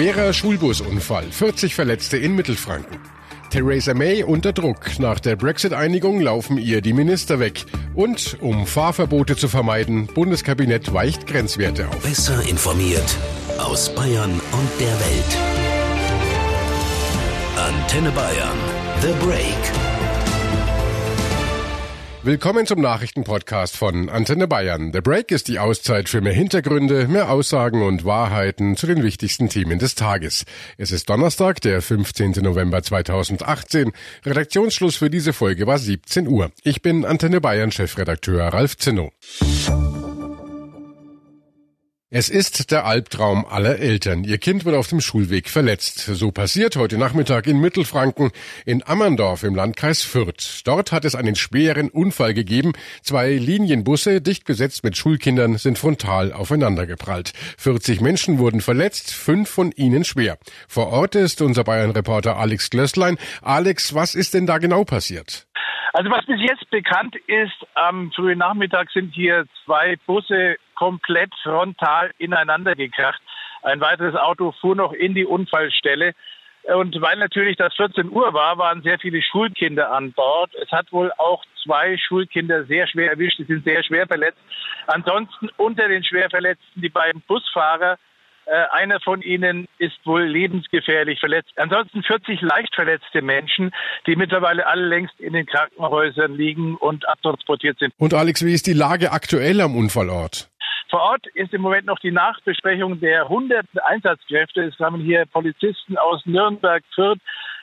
Schwerer Schulbusunfall, 40 Verletzte in Mittelfranken. Theresa May unter Druck. Nach der Brexit-Einigung laufen ihr die Minister weg. Und um Fahrverbote zu vermeiden, Bundeskabinett weicht Grenzwerte auf. Besser informiert aus Bayern und der Welt. Antenne Bayern. The Break. Willkommen zum Nachrichtenpodcast von Antenne Bayern. The Break ist die Auszeit für mehr Hintergründe, mehr Aussagen und Wahrheiten zu den wichtigsten Themen des Tages. Es ist Donnerstag, der 15. November 2018. Redaktionsschluss für diese Folge war 17 Uhr. Ich bin Antenne Bayern Chefredakteur Ralf Zinno. Es ist der Albtraum aller Eltern. Ihr Kind wird auf dem Schulweg verletzt. So passiert heute Nachmittag in Mittelfranken in Ammerndorf im Landkreis Fürth. Dort hat es einen schweren Unfall gegeben. Zwei Linienbusse, dicht besetzt mit Schulkindern, sind frontal aufeinandergeprallt. 40 Menschen wurden verletzt, fünf von ihnen schwer. Vor Ort ist unser Bayern-Reporter Alex Glösslein. Alex, was ist denn da genau passiert? Also was bis jetzt bekannt ist, am frühen Nachmittag sind hier zwei Busse komplett frontal ineinander gekracht. Ein weiteres Auto fuhr noch in die Unfallstelle. Und weil natürlich das 14 Uhr war, waren sehr viele Schulkinder an Bord. Es hat wohl auch zwei Schulkinder sehr schwer erwischt. Sie sind sehr schwer verletzt. Ansonsten unter den schwer Verletzten die beiden Busfahrer, äh, einer von ihnen ist wohl lebensgefährlich verletzt. Ansonsten 40 leicht verletzte Menschen, die mittlerweile alle längst in den Krankenhäusern liegen und abtransportiert sind. Und Alex, wie ist die Lage aktuell am Unfallort? Vor Ort ist im Moment noch die Nachbesprechung der hunderten Einsatzkräfte. Es kamen hier Polizisten aus Nürnberg, Fürth,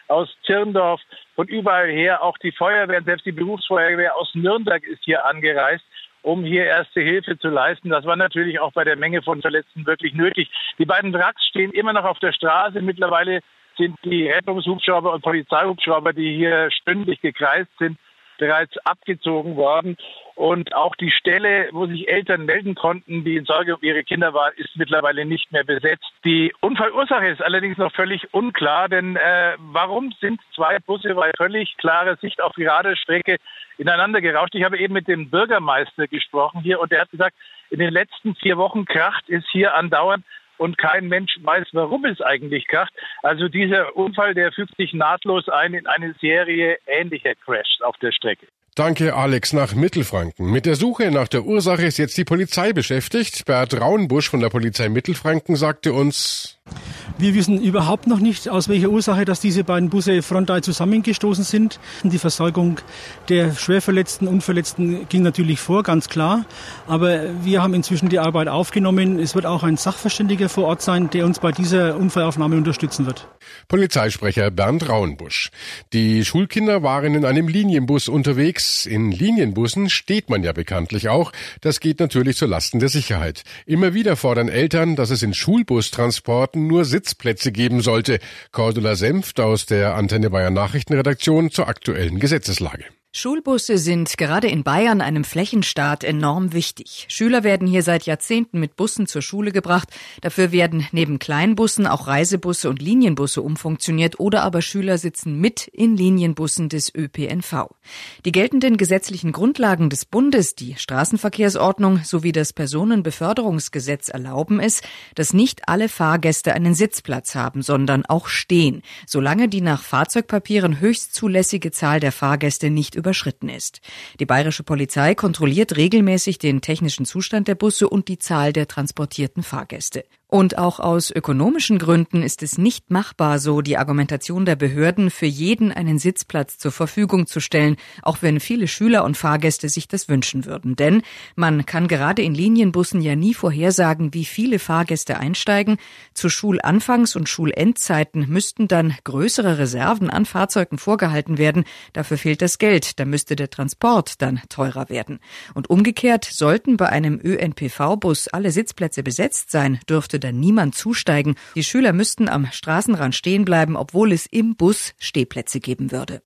aus Zirndorf, von überall her. Auch die Feuerwehr, selbst die Berufsfeuerwehr aus Nürnberg ist hier angereist um hier erste Hilfe zu leisten. Das war natürlich auch bei der Menge von Verletzten wirklich nötig. Die beiden Wracks stehen immer noch auf der Straße. Mittlerweile sind die Rettungshubschrauber und Polizeihubschrauber, die hier stündlich gekreist sind, bereits abgezogen worden. Und auch die Stelle, wo sich Eltern melden konnten, die in Sorge um ihre Kinder waren, ist mittlerweile nicht mehr besetzt. Die Unfallursache ist allerdings noch völlig unklar, denn äh, warum sind zwei Busse bei völlig klarer Sicht auf gerader Strecke ineinander gerauscht? Ich habe eben mit dem Bürgermeister gesprochen hier und der hat gesagt, in den letzten vier Wochen kracht es hier andauernd und kein Mensch weiß, warum es eigentlich kracht. Also dieser Unfall, der fügt sich nahtlos ein in eine Serie ähnlicher Crashs auf der Strecke. Danke, Alex, nach Mittelfranken. Mit der Suche nach der Ursache ist jetzt die Polizei beschäftigt. Bert Raunbusch von der Polizei Mittelfranken sagte uns, wir wissen überhaupt noch nicht, aus welcher Ursache, dass diese beiden Busse frontal zusammengestoßen sind. Die Versorgung der Schwerverletzten und Verletzten ging natürlich vor, ganz klar. Aber wir haben inzwischen die Arbeit aufgenommen. Es wird auch ein Sachverständiger vor Ort sein, der uns bei dieser Unfallaufnahme unterstützen wird. Polizeisprecher Bernd Rauenbusch. Die Schulkinder waren in einem Linienbus unterwegs. In Linienbussen steht man ja bekanntlich auch. Das geht natürlich zu Lasten der Sicherheit. Immer wieder fordern Eltern, dass es in Schulbustransporten nur Sitzplätze geben sollte. Cordula Senft aus der Antenne Bayern Nachrichtenredaktion zur aktuellen Gesetzeslage. Schulbusse sind gerade in Bayern, einem Flächenstaat, enorm wichtig. Schüler werden hier seit Jahrzehnten mit Bussen zur Schule gebracht. Dafür werden neben Kleinbussen auch Reisebusse und Linienbusse umfunktioniert oder aber Schüler sitzen mit in Linienbussen des ÖPNV. Die geltenden gesetzlichen Grundlagen des Bundes, die Straßenverkehrsordnung sowie das Personenbeförderungsgesetz erlauben es, dass nicht alle Fahrgäste einen Sitzplatz haben, sondern auch stehen, solange die nach Fahrzeugpapieren höchst zulässige Zahl der Fahrgäste nicht überschritten ist. Die bayerische Polizei kontrolliert regelmäßig den technischen Zustand der Busse und die Zahl der transportierten Fahrgäste. Und auch aus ökonomischen Gründen ist es nicht machbar, so die Argumentation der Behörden, für jeden einen Sitzplatz zur Verfügung zu stellen, auch wenn viele Schüler und Fahrgäste sich das wünschen würden. Denn man kann gerade in Linienbussen ja nie vorhersagen, wie viele Fahrgäste einsteigen. Zu Schulanfangs- und Schulendzeiten müssten dann größere Reserven an Fahrzeugen vorgehalten werden. Dafür fehlt das Geld. Da müsste der Transport dann teurer werden. Und umgekehrt sollten bei einem ÖNPV-Bus alle Sitzplätze besetzt sein, dürfte dürfte dann niemand zusteigen. Die Schüler müssten am Straßenrand stehen bleiben, obwohl es im Bus Stehplätze geben würde.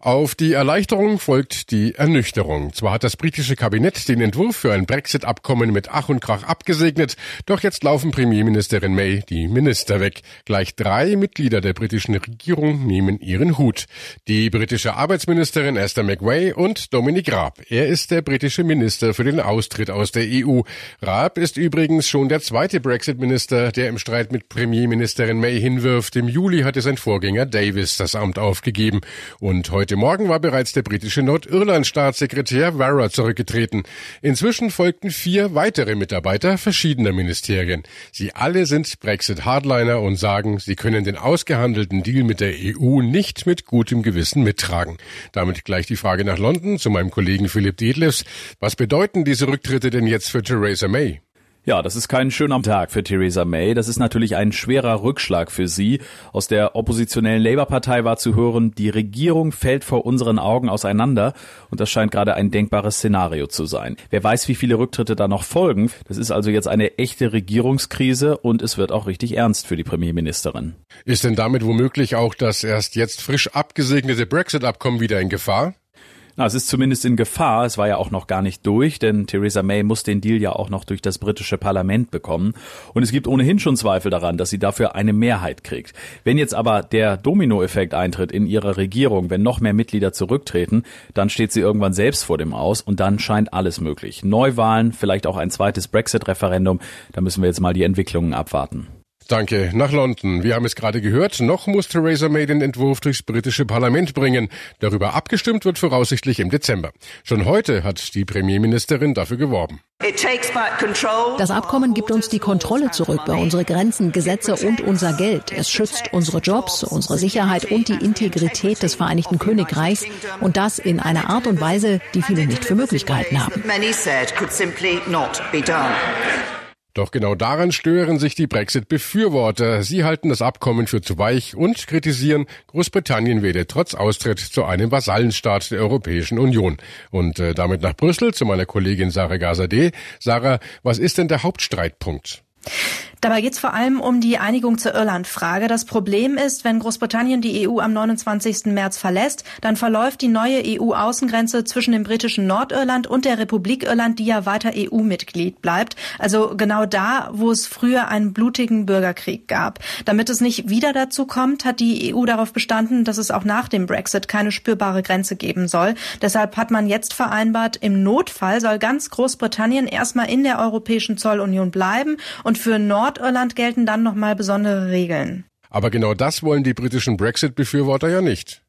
Auf die Erleichterung folgt die Ernüchterung. Zwar hat das britische Kabinett den Entwurf für ein Brexit-Abkommen mit Ach und Krach abgesegnet, doch jetzt laufen Premierministerin May die Minister weg. Gleich drei Mitglieder der britischen Regierung nehmen ihren Hut. Die britische Arbeitsministerin Esther McWay und Dominic Raab. Er ist der britische Minister für den Austritt aus der EU. Raab ist übrigens schon der zweite Brexit-Minister, der im Streit mit Premierministerin May hinwirft. Im Juli hatte sein Vorgänger Davis das Amt aufgegeben. Und heute Heute Morgen war bereits der britische Nordirland-Staatssekretär Vara zurückgetreten. Inzwischen folgten vier weitere Mitarbeiter verschiedener Ministerien. Sie alle sind Brexit-Hardliner und sagen, sie können den ausgehandelten Deal mit der EU nicht mit gutem Gewissen mittragen. Damit gleich die Frage nach London zu meinem Kollegen Philipp Dietliffs. Was bedeuten diese Rücktritte denn jetzt für Theresa May? Ja, das ist kein schöner Tag für Theresa May. Das ist natürlich ein schwerer Rückschlag für sie. Aus der oppositionellen Labour-Partei war zu hören, die Regierung fällt vor unseren Augen auseinander. Und das scheint gerade ein denkbares Szenario zu sein. Wer weiß, wie viele Rücktritte da noch folgen. Das ist also jetzt eine echte Regierungskrise und es wird auch richtig ernst für die Premierministerin. Ist denn damit womöglich auch das erst jetzt frisch abgesegnete Brexit-Abkommen wieder in Gefahr? Na, es ist zumindest in Gefahr. Es war ja auch noch gar nicht durch, denn Theresa May muss den Deal ja auch noch durch das britische Parlament bekommen. Und es gibt ohnehin schon Zweifel daran, dass sie dafür eine Mehrheit kriegt. Wenn jetzt aber der Dominoeffekt eintritt in ihrer Regierung, wenn noch mehr Mitglieder zurücktreten, dann steht sie irgendwann selbst vor dem Aus und dann scheint alles möglich. Neuwahlen, vielleicht auch ein zweites Brexit-Referendum. Da müssen wir jetzt mal die Entwicklungen abwarten. Danke. Nach London. Wir haben es gerade gehört. Noch muss Theresa May den Entwurf durchs britische Parlament bringen. Darüber abgestimmt wird voraussichtlich im Dezember. Schon heute hat die Premierministerin dafür geworben. Das Abkommen gibt uns die Kontrolle zurück über unsere Grenzen, Gesetze und unser Geld. Es schützt unsere Jobs, unsere Sicherheit und die Integrität des Vereinigten Königreichs und das in einer Art und Weise, die viele nicht für möglich gehalten haben. Doch genau daran stören sich die Brexit-Befürworter. Sie halten das Abkommen für zu weich und kritisieren, Großbritannien werde trotz Austritt zu einem Vasallenstaat der Europäischen Union. Und äh, damit nach Brüssel zu meiner Kollegin Sarah Gazadeh. Sarah, was ist denn der Hauptstreitpunkt? Dabei geht es vor allem um die Einigung zur Irland-Frage. Das Problem ist, wenn Großbritannien die EU am 29. März verlässt, dann verläuft die neue EU-Außengrenze zwischen dem britischen Nordirland und der Republik Irland, die ja weiter EU-Mitglied bleibt. Also genau da, wo es früher einen blutigen Bürgerkrieg gab. Damit es nicht wieder dazu kommt, hat die EU darauf bestanden, dass es auch nach dem Brexit keine spürbare Grenze geben soll. Deshalb hat man jetzt vereinbart, im Notfall soll ganz Großbritannien erstmal in der Europäischen Zollunion bleiben und für Nord Nordirland gelten dann nochmal besondere Regeln. Aber genau das wollen die britischen Brexit-Befürworter ja nicht.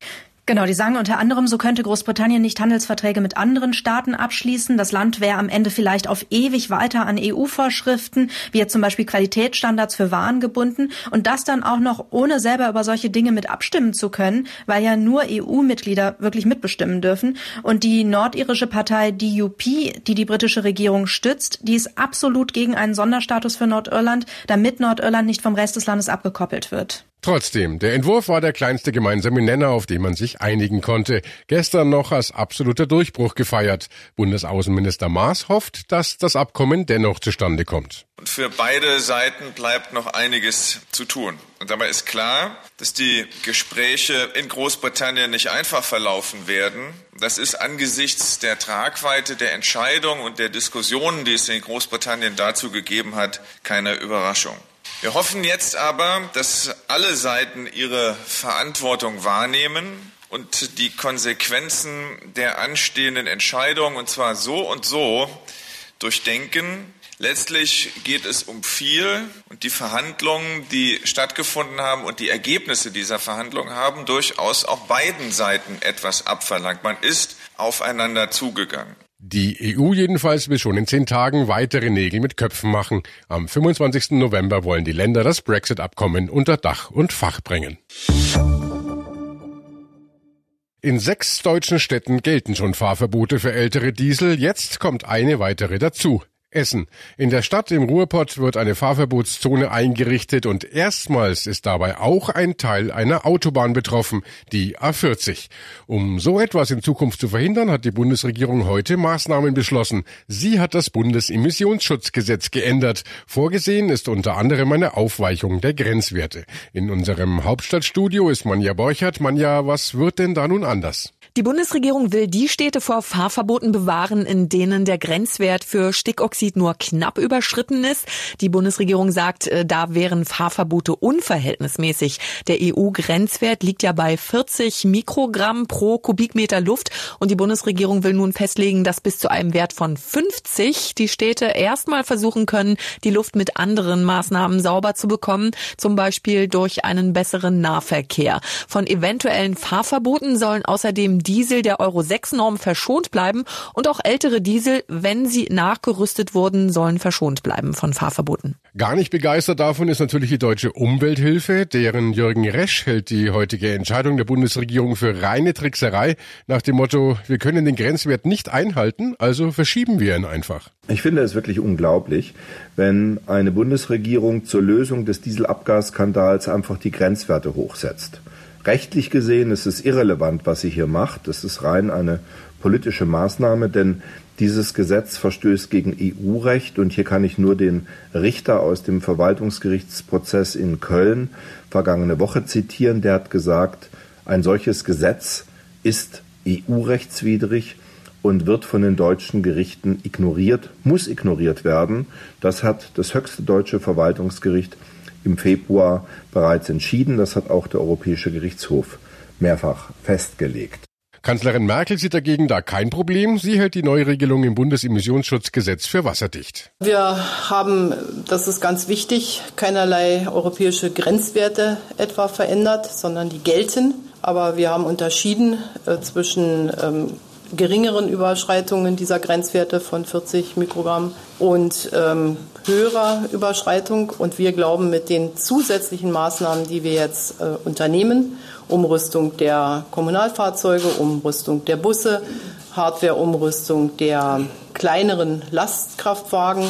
Genau, die sagen unter anderem, so könnte Großbritannien nicht Handelsverträge mit anderen Staaten abschließen. Das Land wäre am Ende vielleicht auf ewig weiter an EU-Vorschriften, wie jetzt zum Beispiel Qualitätsstandards für Waren gebunden und das dann auch noch ohne selber über solche Dinge mit abstimmen zu können, weil ja nur EU-Mitglieder wirklich mitbestimmen dürfen. Und die nordirische Partei DUP, die die britische Regierung stützt, die ist absolut gegen einen Sonderstatus für Nordirland, damit Nordirland nicht vom Rest des Landes abgekoppelt wird. Trotzdem, der Entwurf war der kleinste gemeinsame Nenner, auf den man sich einigen konnte. Gestern noch als absoluter Durchbruch gefeiert. Bundesaußenminister Maas hofft, dass das Abkommen dennoch zustande kommt. Und für beide Seiten bleibt noch einiges zu tun. Und dabei ist klar, dass die Gespräche in Großbritannien nicht einfach verlaufen werden. Das ist angesichts der Tragweite der Entscheidung und der Diskussionen, die es in Großbritannien dazu gegeben hat, keine Überraschung. Wir hoffen jetzt aber, dass alle Seiten ihre Verantwortung wahrnehmen und die Konsequenzen der anstehenden Entscheidung, und zwar so und so, durchdenken. Letztlich geht es um viel und die Verhandlungen, die stattgefunden haben und die Ergebnisse dieser Verhandlungen haben durchaus auch beiden Seiten etwas abverlangt. Man ist aufeinander zugegangen. Die EU jedenfalls will schon in zehn Tagen weitere Nägel mit Köpfen machen. Am 25. November wollen die Länder das Brexit-Abkommen unter Dach und Fach bringen. In sechs deutschen Städten gelten schon Fahrverbote für ältere Diesel. Jetzt kommt eine weitere dazu. Essen. In der Stadt im Ruhrpott wird eine Fahrverbotszone eingerichtet und erstmals ist dabei auch ein Teil einer Autobahn betroffen, die A40. Um so etwas in Zukunft zu verhindern, hat die Bundesregierung heute Maßnahmen beschlossen. Sie hat das Bundesemissionsschutzgesetz geändert. Vorgesehen ist unter anderem eine Aufweichung der Grenzwerte. In unserem Hauptstadtstudio ist Manja Borchert. Manja, was wird denn da nun anders? Die Bundesregierung will die Städte vor Fahrverboten bewahren, in denen der Grenzwert für Stickoxid nur knapp überschritten ist. Die Bundesregierung sagt, äh, da wären Fahrverbote unverhältnismäßig. Der EU-Grenzwert liegt ja bei 40 Mikrogramm pro Kubikmeter Luft und die Bundesregierung will nun festlegen, dass bis zu einem Wert von 50 die Städte erstmal versuchen können, die Luft mit anderen Maßnahmen sauber zu bekommen, zum Beispiel durch einen besseren Nahverkehr. Von eventuellen Fahrverboten sollen außerdem Diesel der Euro 6 Norm verschont bleiben und auch ältere Diesel, wenn sie nachgerüstet wurden, sollen verschont bleiben von Fahrverboten. Gar nicht begeistert davon ist natürlich die deutsche Umwelthilfe, deren Jürgen Resch hält die heutige Entscheidung der Bundesregierung für reine Trickserei nach dem Motto, wir können den Grenzwert nicht einhalten, also verschieben wir ihn einfach. Ich finde es wirklich unglaublich, wenn eine Bundesregierung zur Lösung des Dieselabgasskandals einfach die Grenzwerte hochsetzt. Rechtlich gesehen ist es irrelevant, was sie hier macht. Das ist rein eine politische Maßnahme, denn dieses Gesetz verstößt gegen EU-Recht und hier kann ich nur den Richter aus dem Verwaltungsgerichtsprozess in Köln vergangene Woche zitieren. Der hat gesagt, ein solches Gesetz ist EU-rechtswidrig und wird von den deutschen Gerichten ignoriert, muss ignoriert werden. Das hat das höchste deutsche Verwaltungsgericht im Februar bereits entschieden. Das hat auch der Europäische Gerichtshof mehrfach festgelegt. Kanzlerin Merkel sieht dagegen da kein Problem. Sie hält die Neuregelung im Bundesemissionsschutzgesetz für wasserdicht. Wir haben, das ist ganz wichtig, keinerlei europäische Grenzwerte etwa verändert, sondern die gelten. Aber wir haben unterschieden äh, zwischen ähm, geringeren Überschreitungen dieser Grenzwerte von 40 Mikrogramm und ähm, höherer Überschreitung. Und wir glauben, mit den zusätzlichen Maßnahmen, die wir jetzt äh, unternehmen, Umrüstung der Kommunalfahrzeuge, Umrüstung der Busse, Hardware-Umrüstung der kleineren Lastkraftwagen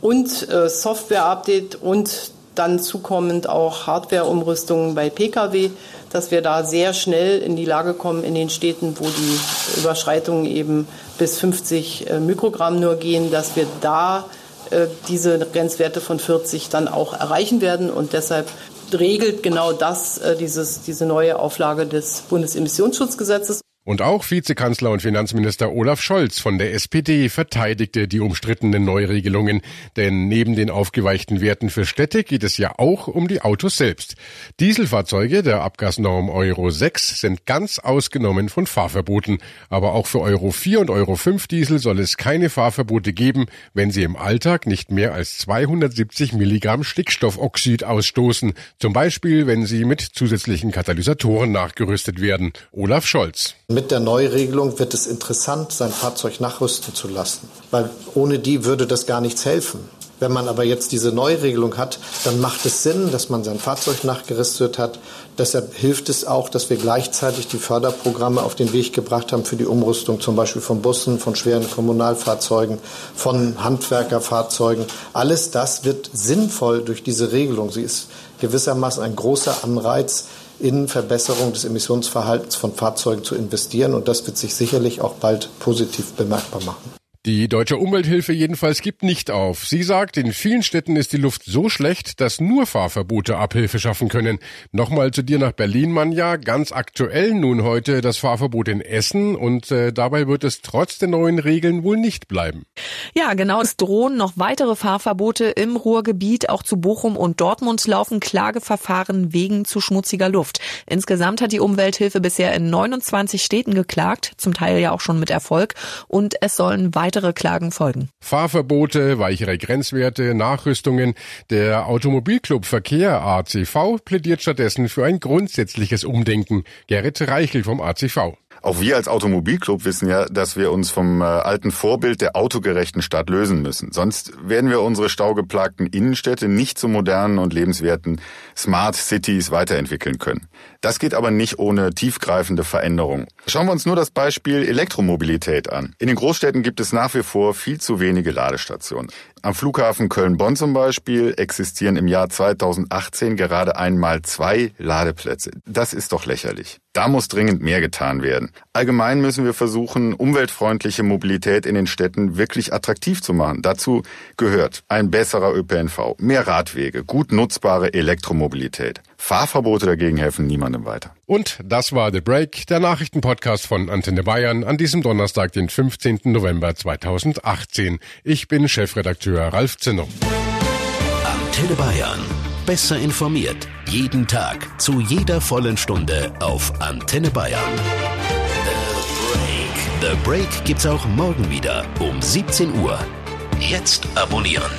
und äh, Software-Update und dann zukommend auch Hardware-Umrüstungen bei Pkw, dass wir da sehr schnell in die Lage kommen in den Städten, wo die Überschreitungen eben bis 50 äh, Mikrogramm nur gehen, dass wir da äh, diese Grenzwerte von 40 dann auch erreichen werden. Und deshalb regelt genau das, äh, dieses, diese neue Auflage des Bundesemissionsschutzgesetzes. Und auch Vizekanzler und Finanzminister Olaf Scholz von der SPD verteidigte die umstrittenen Neuregelungen, denn neben den aufgeweichten Werten für Städte geht es ja auch um die Autos selbst. Dieselfahrzeuge der Abgasnorm Euro 6 sind ganz ausgenommen von Fahrverboten, aber auch für Euro 4 und Euro 5 Diesel soll es keine Fahrverbote geben, wenn sie im Alltag nicht mehr als 270 Milligramm Stickstoffoxid ausstoßen, zum Beispiel wenn sie mit zusätzlichen Katalysatoren nachgerüstet werden. Olaf Scholz. Der Neuregelung wird es interessant, sein Fahrzeug nachrüsten zu lassen, weil ohne die würde das gar nichts helfen. Wenn man aber jetzt diese Neuregelung hat, dann macht es Sinn, dass man sein Fahrzeug nachgerüstet hat. Deshalb hilft es auch, dass wir gleichzeitig die Förderprogramme auf den Weg gebracht haben für die Umrüstung, zum Beispiel von Bussen, von schweren Kommunalfahrzeugen, von Handwerkerfahrzeugen. Alles das wird sinnvoll durch diese Regelung. Sie ist gewissermaßen ein großer Anreiz, in Verbesserung des Emissionsverhaltens von Fahrzeugen zu investieren. Und das wird sich sicherlich auch bald positiv bemerkbar machen. Die Deutsche Umwelthilfe jedenfalls gibt nicht auf. Sie sagt, in vielen Städten ist die Luft so schlecht, dass nur Fahrverbote Abhilfe schaffen können. Nochmal zu dir nach Berlin, Manja. Ganz aktuell nun heute das Fahrverbot in Essen und äh, dabei wird es trotz der neuen Regeln wohl nicht bleiben. Ja, genau. Es drohen noch weitere Fahrverbote im Ruhrgebiet. Auch zu Bochum und Dortmund laufen Klageverfahren wegen zu schmutziger Luft. Insgesamt hat die Umwelthilfe bisher in 29 Städten geklagt, zum Teil ja auch schon mit Erfolg. Und es sollen weitere weitere Klagen folgen. Fahrverbote, weichere Grenzwerte, Nachrüstungen. Der Automobilclub Verkehr ACV plädiert stattdessen für ein grundsätzliches Umdenken. Gerrit Reichel vom ACV. Auch wir als Automobilclub wissen ja, dass wir uns vom äh, alten Vorbild der autogerechten Stadt lösen müssen. Sonst werden wir unsere staugeplagten Innenstädte nicht zu modernen und lebenswerten Smart Cities weiterentwickeln können. Das geht aber nicht ohne tiefgreifende Veränderungen. Schauen wir uns nur das Beispiel Elektromobilität an. In den Großstädten gibt es nach wie vor viel zu wenige Ladestationen. Am Flughafen Köln-Bonn zum Beispiel existieren im Jahr 2018 gerade einmal zwei Ladeplätze. Das ist doch lächerlich. Da muss dringend mehr getan werden. Allgemein müssen wir versuchen, umweltfreundliche Mobilität in den Städten wirklich attraktiv zu machen. Dazu gehört ein besserer ÖPNV, mehr Radwege, gut nutzbare Elektromobilität. Fahrverbote dagegen helfen niemandem weiter. Und das war The Break, der Nachrichtenpodcast von Antenne Bayern an diesem Donnerstag, den 15. November 2018. Ich bin Chefredakteur Ralf Zinno. Antenne Bayern. Besser informiert. Jeden Tag. Zu jeder vollen Stunde auf Antenne Bayern. The Break. The Break gibt's auch morgen wieder um 17 Uhr. Jetzt abonnieren.